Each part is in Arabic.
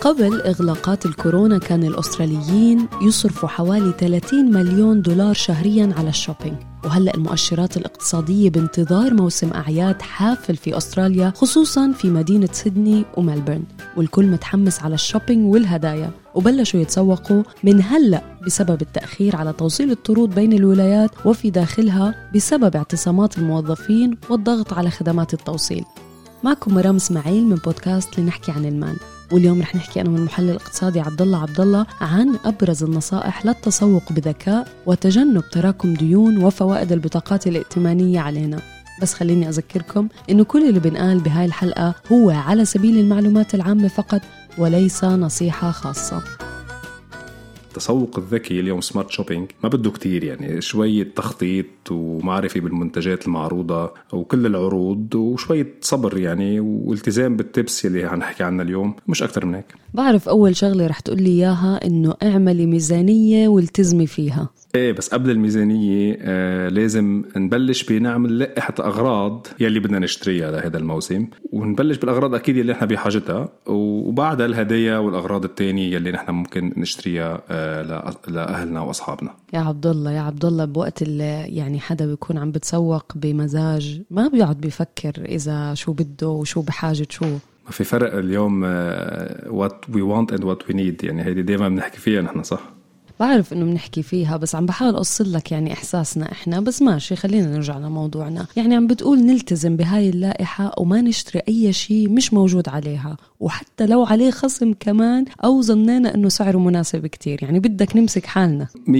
قبل إغلاقات الكورونا كان الأستراليين يصرفوا حوالي 30 مليون دولار شهرياً على ال shopping. وهلأ المؤشرات الاقتصادية بانتظار موسم أعياد حافل في أستراليا خصوصاً في مدينة سيدني وملبورن والكل متحمس على ال shopping والهدايا. وبلشوا يتسوقوا من هلأ بسبب التأخير على توصيل الطرود بين الولايات وفي داخلها بسبب اعتصامات الموظفين والضغط على خدمات التوصيل. معكم مرام إسماعيل من بودكاست لنحكي عن المال واليوم رح نحكي أنا والمحلل الاقتصادي عبد الله عبد الله عن أبرز النصائح للتسوق بذكاء وتجنب تراكم ديون وفوائد البطاقات الائتمانية علينا. بس خليني أذكركم إنه كل اللي بنقال بهاي الحلقة هو على سبيل المعلومات العامة فقط وليس نصيحة خاصة. التسوق الذكي اليوم سمارت شوبينج ما بده كتير يعني شوية تخطيط ومعرفة بالمنتجات المعروضة وكل العروض وشوية صبر يعني والتزام بالتبس اللي حنحكي عنها اليوم. مش أكتر من هيك. بعرف أول شغلة رح تقولي إياها إنه اعملي ميزانية والتزمي فيها. إيه بس قبل الميزانية آه لازم نبلش بنعمل لائحة أغراض يلي بدنا نشتريها لهذا الموسم. ونبلش بالأغراض أكيد يلي نحن بحاجتها. وبعدها الهدايا والأغراض التانية يلي نحن ممكن نشتريها آه لأهلنا وأصحابنا. يا عبد الله يا عبد الله بوقت اللي يعني حدا بيكون عم بتسوق بمزاج ما بيقعد بيفكر إذا شو بده وشو بحاجة شو. ما في فرق اليوم what we want and what we need يعني هيدي دائما بنحكي فيها نحن صح؟ بعرف إنه بنحكي فيها بس عم بحاول أوصل لك يعني إحساسنا إحنا. بس ماشي خلينا نرجع لموضوعنا. يعني عم بتقول نلتزم بهاي اللائحة وما نشتري أي شيء مش موجود عليها. وحتى لو عليه خصم كمان أو ظنينا إنه سعره مناسب كتير. يعني بدك نمسك حالنا. 100%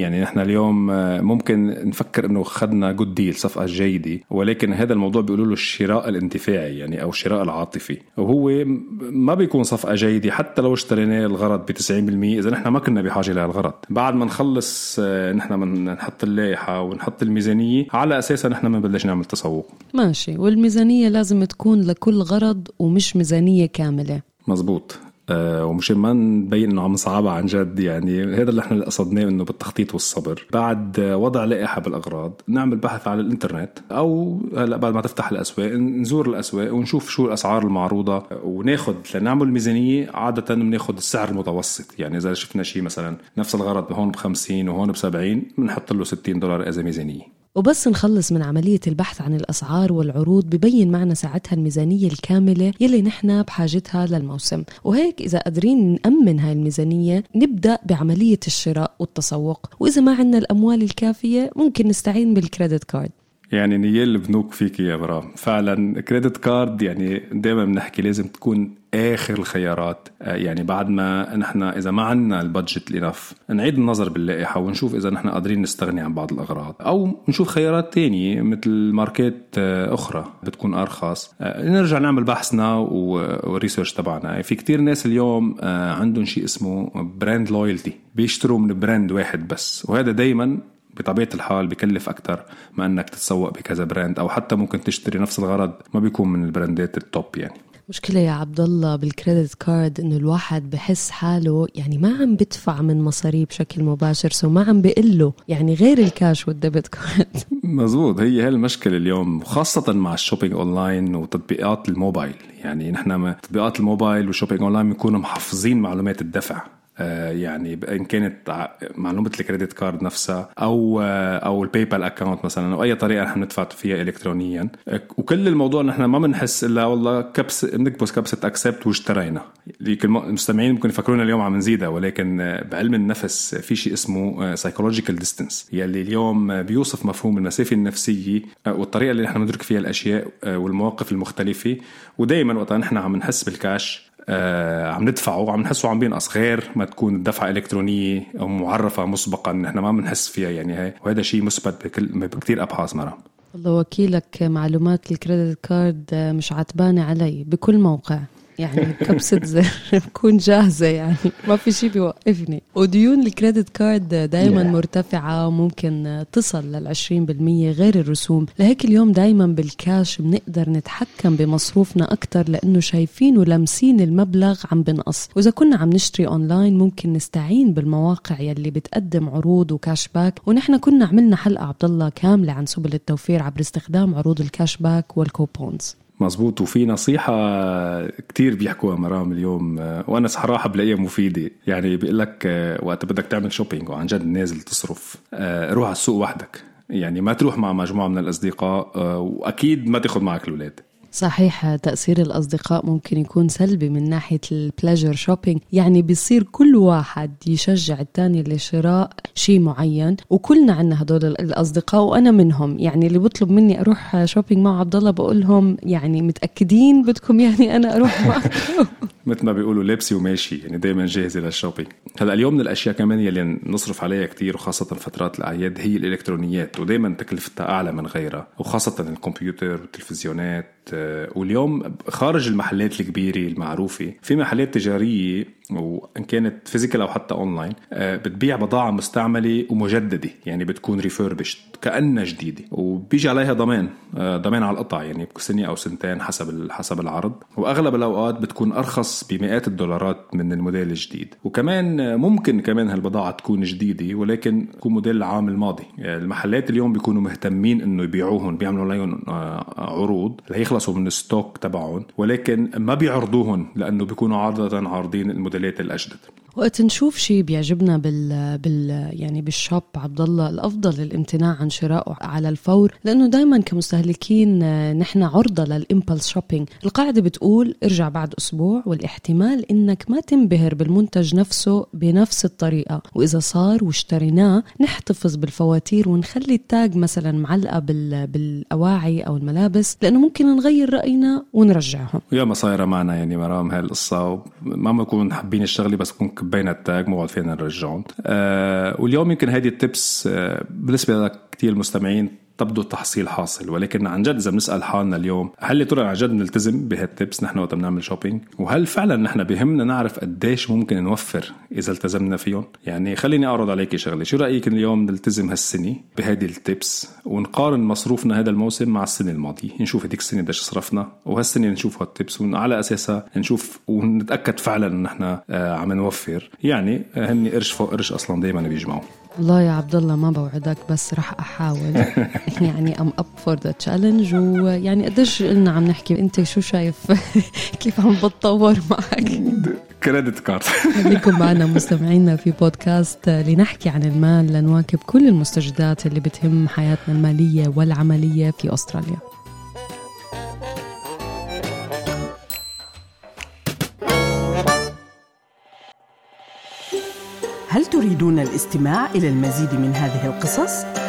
يعني نحن اليوم ممكن نفكر إنه اخذنا good deal صفقة جيدة. ولكن هذا الموضوع بيقولوا له الشراء الانتفاعي يعني أو الشراء العاطفي. وهو ما بيكون صفقة جيدة. حتى لو اشتريناه الغرض ب 90% إذا نحن ما كنا بحاجة لهالغرض. الغرض. بعد ما نخلص نحن نحط اللائحة ونحط الميزانية على أساسها نحن بنبلش نعمل تسوق. ماشي. والميزانية لازم تكون لكل غرض ومش ميزانية كاملة. مزبوط. آه ومشان ما نبين إنه عم نصعبها عن جد يعني هذا اللي إحنا قصدناه إنه بالتخطيط والصبر. بعد وضع لائحة بالأغراض نعمل بحث على الإنترنت أو هلا بعد ما تفتح الأسواق نزور الأسواق ونشوف شو الأسعار المعروضة وناخذ لنعمل ميزانية عادة بناخذ السعر المتوسط. يعني إذا شفنا شيء مثلا نفس الغرض هون ب 50 وهون ب 70 بنحط له 60 دولار إذا ميزانية. وبس نخلص من عملية البحث عن الأسعار والعروض ببين معنا ساعتها الميزانية الكاملة يلي نحن بحاجتها للموسم. وهيك إذا قادرين نأمن هاي الميزانية نبدأ بعملية الشراء والتسوق. وإذا ما عندنا الأموال الكافية ممكن نستعين بال credit card. يعني نيال البنوك فيك يا مرام فعلا credit card يعني دائما بنحكي لازم تكون آخر الخيارات. يعني بعد ما نحن إذا ما عندنا ال budget ال enough نعيد النظر باللائحة ونشوف إذا نحن قادرين نستغني عن بعض الأغراض. أو نشوف خيارات تانية مثل ماركات أخرى بتكون أرخص. نرجع نعمل بحثنا وال research تبعنا. في كتير ناس اليوم عندهم شيء اسمه brand loyalty بيشتروا من brand واحد بس. وهذا دايما بطبيعة الحال بكلف أكثر ما إنك تتسوق بكذا brand أو حتى ممكن تشتري نفس الغرض ما بيكون من البراندات ال top يعني. مشكلة يا عبد الله بال credit card إنه الواحد بحس حاله يعني ما عم بدفع من مصاريه بشكل مباشر so ما عم بقله. يعني غير الكاش وال debit card مزبوط. هي هي المشكلة اليوم خاصة مع ال shopping online وتطبيقات الموبايل. يعني نحن تطبيقات ال mobile وال shopping online بنكونوا محفظين معلومات الدفع. يعني ان كانت معلومة ال credit card نفسها أو أو ال PayPal account مثلا أو أي طريقة نحن ندفع فيها الكترونيا. وكل الموضوع نحن ما بنحس إلا والله كبس بنكبس كبسة accept واشترينا. المستمعين ممكن يفكرونا اليوم عم نزيدها ولكن بعلم النفس في شيء اسمه psychological distance يلي اليوم بيوصف مفهوم المسافة النفسية والطريقة اللي نحن ندرك فيها الأشياء والمواقف المختلفة. ودائما وقتها نحن عم نحس بالكاش آه عم ندفعه وعم نحسه عم بينقص غير ما تكون الدفعة إلكترونية أو معرفة مسبقا نحن ما بنحس فيها يعني هي وهذا شيء مثبت بكل بكثير أبحاث مرة الله وكيلك معلومات ال credit card مش عتبانة علي بكل موقع. يعني كبسة زر بكون جاهزة يعني. ما في شيء بيوقفني. وديون ال credit card دائما yeah. مرتفعة وممكن تصل لل 20% غير الرسوم. لهيك اليوم دائما بالكاش بنقدر نتحكم بمصروفنا أكثر لأنه شايفين ولمسين المبلغ عم بنقص. وإذا كنا عم نشتري أونلاين ممكن نستعين بالمواقع يلي بتقدم عروض و cash back. ونحن كنا عملنا حلقة عبد الله كاملة عن سبل التوفير عبر استخدام عروض ال cash back والكوبونز. مزبوط وفي نصيحة كتير بيحكوها مرام اليوم وأنا صراحة بلاقيها مفيدة. يعني بيقول لك وقت بدك تعمل shopping وعن جد نازل تصرف روح على السوق وحدك. يعني ما تروح مع مجموعة من الأصدقاء وأكيد ما تاخذ معك الأولاد. صحيح تأثير الأصدقاء ممكن يكون سلبي من ناحية ال pleasure shopping يعني بيصير كل واحد يشجع الثاني لشراء شيء معين وكلنا عنا هدول الأصدقاء وأنا منهم. يعني اللي بطلب مني أروح shopping مع عبد الله بقول لهم يعني متأكدين بدكم يعني أنا أروح معكم. مثل ما بيقولوا لابسي وماشي يعني دائما جاهزة لل shopping هلأ اليوم من الأشياء كمان يلي نصرف عليها كتير وخاصة فترات الأعياد هي الإلكترونيات ودائما تكلفتها أعلى من غيرها وخاصة الكمبيوتر والتلفزيونات. واليوم خارج المحلات الكبيرة المعروفة في محلات تجارية وإن كانت physical أو حتى اونلاين آه، بتبيع بضاعة مستعملة ومجددة يعني بتكون refurbished كأنها جديدة. وبيجي عليها ضمان آه، ضمان على القطع يعني سنه أو سنتين حسب حسب العرض. وأغلب الأوقات بتكون أرخص بمئات الدولارات من الموديل الجديد. وكمان ممكن كمان هالبضاعة تكون جديدة ولكن تكون موديل العام الماضي. يعني المحلات اليوم بيكونوا مهتمين إنه يبيعوهم بيعملوا عليهم آه، عروض ليخلصوا من ال stock تبعهم ولكن ما بيعرضوهم لأنه بيكونوا عادة عارضين الموديل الموديلات الأجدد. وقت نشوف شيء بيعجبنا بال, بال يعني بال shop عبد الله الأفضل الامتناع عن شرائه على الفور لأنه دائما كمستهلكين آه، نحن عرضة لل impulse shopping القاعدة بتقول ارجع بعد أسبوع والاحتمال إنك ما تنبهر بالمنتج نفسه بنفس الطريقة. وإذا صار واشتريناه نحتفظ بالفواتير ونخلي ال tag مثلا معلقة بال, بالأواعي أو الملابس لأنه ممكن نغير رأينا ونرجعهم يا ما صايرة معنا يعني مرام هاي القصة ما بنكون حابين الشغلة بس بكون كبينا التاج مو فينا نرجعهم آه واليوم يمكن هذه التبس آه بالنسبة لك كثير المستمعين تبدو التحصيل حاصل. ولكن عن جد إذا بنسأل حالنا اليوم هل يا ترى عن جد بنلتزم بهالتبس نحن وقت بنعمل شوبينج وهل فعلا نحن بهمنا نعرف قديش ممكن نوفر إذا التزمنا فيهم؟ يعني خليني أعرض عليك شغلة. شو رأيك اليوم نلتزم هالسنة بهذه التبس ونقارن مصروفنا هذا الموسم مع السنة الماضية. نشوف هذيك السنة قديش صرفنا وهالسنة نشوف هالتبس وعلى أساسها نشوف ونتأكد فعلا إن نحن آه، عم نوفر. يعني هن قرش فوق قرش أصلا دائما بيجمعوا. والله يا عبد الله ما بوعدك بس رح أحاول. يعني I'm up for the challenge ويعني قديش قلنا عم نحكي؟ أنت شو شايف؟ كيف عم بتطور معك؟ credit card خليكم معنا مستمعينا في بودكاست لنحكي عن المال لنواكب كل المستجدات اللي بتهم حياتنا المالية والعملية في أستراليا. هل تريدون الاستماع إلى المزيد من هذه القصص؟